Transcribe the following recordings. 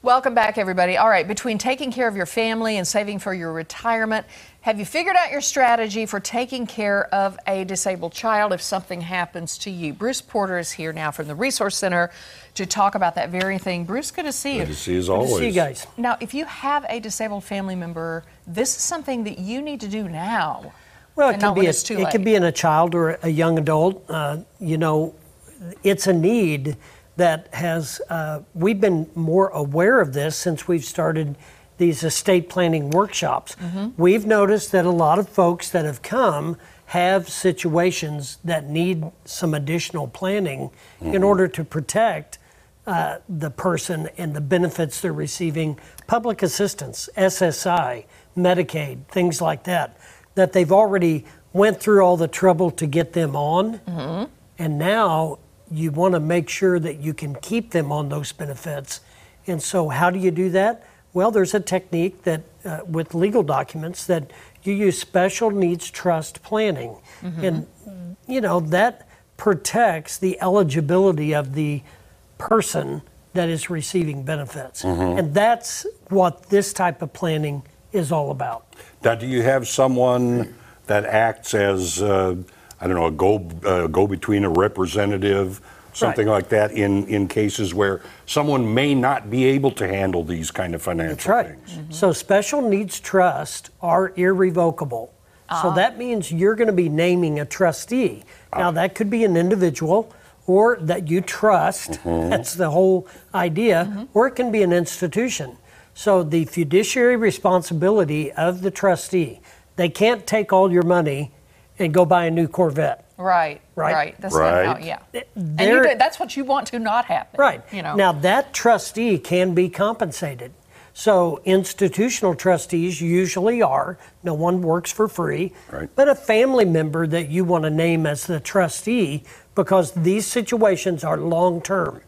Welcome back, everybody. All right, between taking care of your family and saving for your retirement, have you figured out your strategy for taking care of a disabled child if something happens to you? Bruce Porter is here now from the Resource Center to talk about that very thing. Bruce, good to see you. Good to see you as Good to always. see you guys. Now, if you have a disabled family member, this is something that you need to do now. Well, it and could be a, too it could late. be in a child or a young adult. Uh, you know, it's a need that has. Uh, we've been more aware of this since we've started these estate planning workshops. Mm-hmm. We've noticed that a lot of folks that have come have situations that need some additional planning in order to protect uh, the person and the benefits they're receiving, public assistance, SSI, Medicaid, things like that, that they've already went through all the trouble to get them on, and now you want to make sure that you can keep them on those benefits. And so, how do you do that? Well, there's a technique that, uh, with legal documents, that you use special needs trust planning, and you know that protects the eligibility of the person that is receiving benefits. And that's what this type of planning is all about. Now, do you have someone that acts as, uh, I don't know, a go uh, go between a representative, something Right. like that, in in cases where someone may not be able to handle these kind of financial That's right. things? Mm-hmm. So special needs trusts are irrevocable. So ah. that means you're going to be naming a trustee. Ah. Now that could be an individual or that you trust. Mm-hmm. That's the whole idea. Mm-hmm. Or it can be an institution. So the fiduciary responsibility of the trustee, they can't take all your money and go buy a new Corvette. Right, right. Right. That's not how, Right. yeah. And you do, that's what you want to not happen. Right. You know. Now that trustee can be compensated. So institutional trustees usually are. No one works for free. Right. But a family member that you want to name as the trustee, because these situations are long term.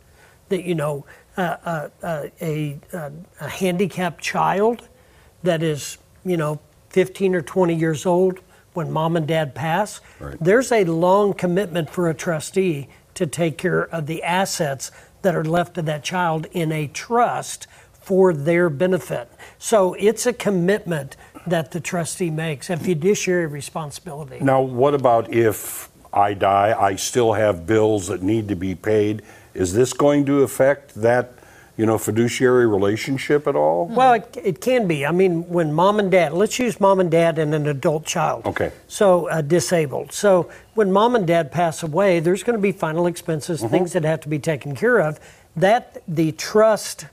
That you know, uh, uh, uh, a, uh, a handicapped child that is you know 15 or 20 years old when mom and dad pass. Right. There's a long commitment for a trustee to take care of the assets that are left to that child in a trust for their benefit. So it's a commitment that the trustee makes, a fiduciary responsibility. Now, what about if I die? I still have bills that need to be paid. Is this going to affect that, you know, fiduciary relationship at all? Well, it, it can be. I mean, when mom and dad, let's use mom and dad and an adult child. Okay. So, uh, disabled. So, when mom and dad pass away, there's going to be final expenses, things that have to be taken care of. That the trust,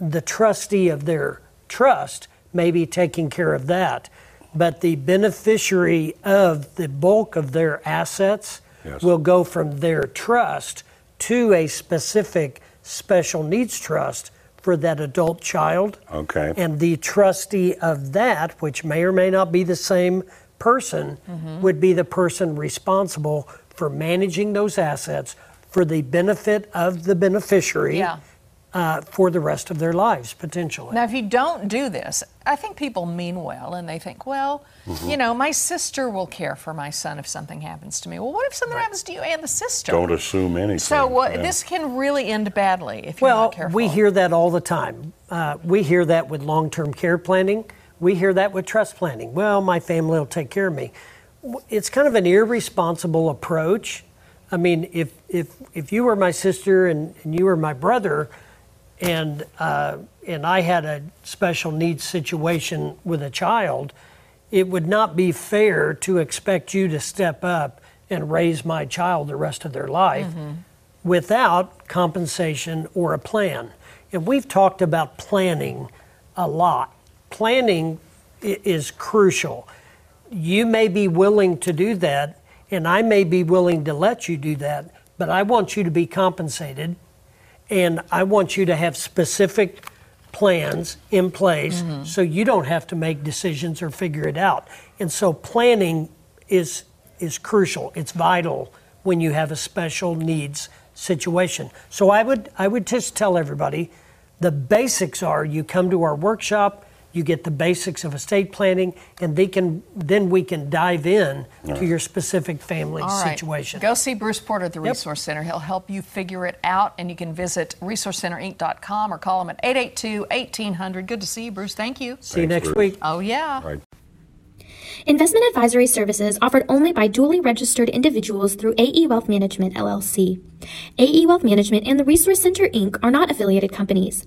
the trustee of their trust may be taking care of that. But the beneficiary of the bulk of their assets Yes. will go from their trust to a specific special needs trust for that adult child. Okay. And the trustee of that, which may or may not be the same person, mm-hmm. would be the person responsible for managing those assets for the benefit of the beneficiary Yeah. Uh, for the rest of their lives, potentially. Now, if you don't do this, I think people mean well and they think, well, Mm-hmm. you know, my sister will care for my son if something happens to me. Well, what if something happens to you and the sister? Don't assume anything. So what, Yeah. this can really end badly if you're Well, not careful. Well, we hear that all the time. Uh, we hear that with long term care planning. We hear that with trust planning. Well, my family will take care of me. It's kind of an irresponsible approach. I mean, if, if, if you were my sister and, and you were my brother, and, uh, and I had a special needs situation with a child, it would not be fair to expect you to step up and raise my child the rest of their life without compensation or a plan. And we've talked about planning a lot. Planning is crucial. You may be willing to do that, and I may be willing to let you do that, but I want you to be compensated, and I want you to have specific plans in place mm-hmm. so you don't have to make decisions or figure it out. And so planning is is crucial. It's vital when you have a special needs situation. So I would I would just tell everybody the basics are you come to our workshop, You get the basics of estate planning, and they can then we can dive in to your specific family All right. situation. Go see Bruce Porter at the Resource Center. He'll help you figure it out, and you can visit resourcecenterinc.com or call him at 882 1800. Good to see you, Bruce. Thank you. See you next Bruce. week. Oh, yeah. Right. Investment advisory services offered only by duly registered individuals through AE Wealth Management LLC. AE Wealth Management and the Resource Center Inc. are not affiliated companies.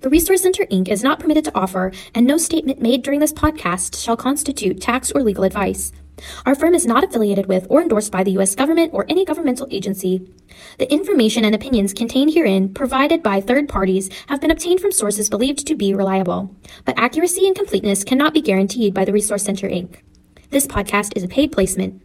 The Resource Center Inc. is not permitted to offer, and no statement made during this podcast shall constitute tax or legal advice. Our firm is not affiliated with or endorsed by the U.S. government or any governmental agency. The information and opinions contained herein, provided by third parties, have been obtained from sources believed to be reliable, but accuracy and completeness cannot be guaranteed by the Resource Center Inc. This podcast is a paid placement.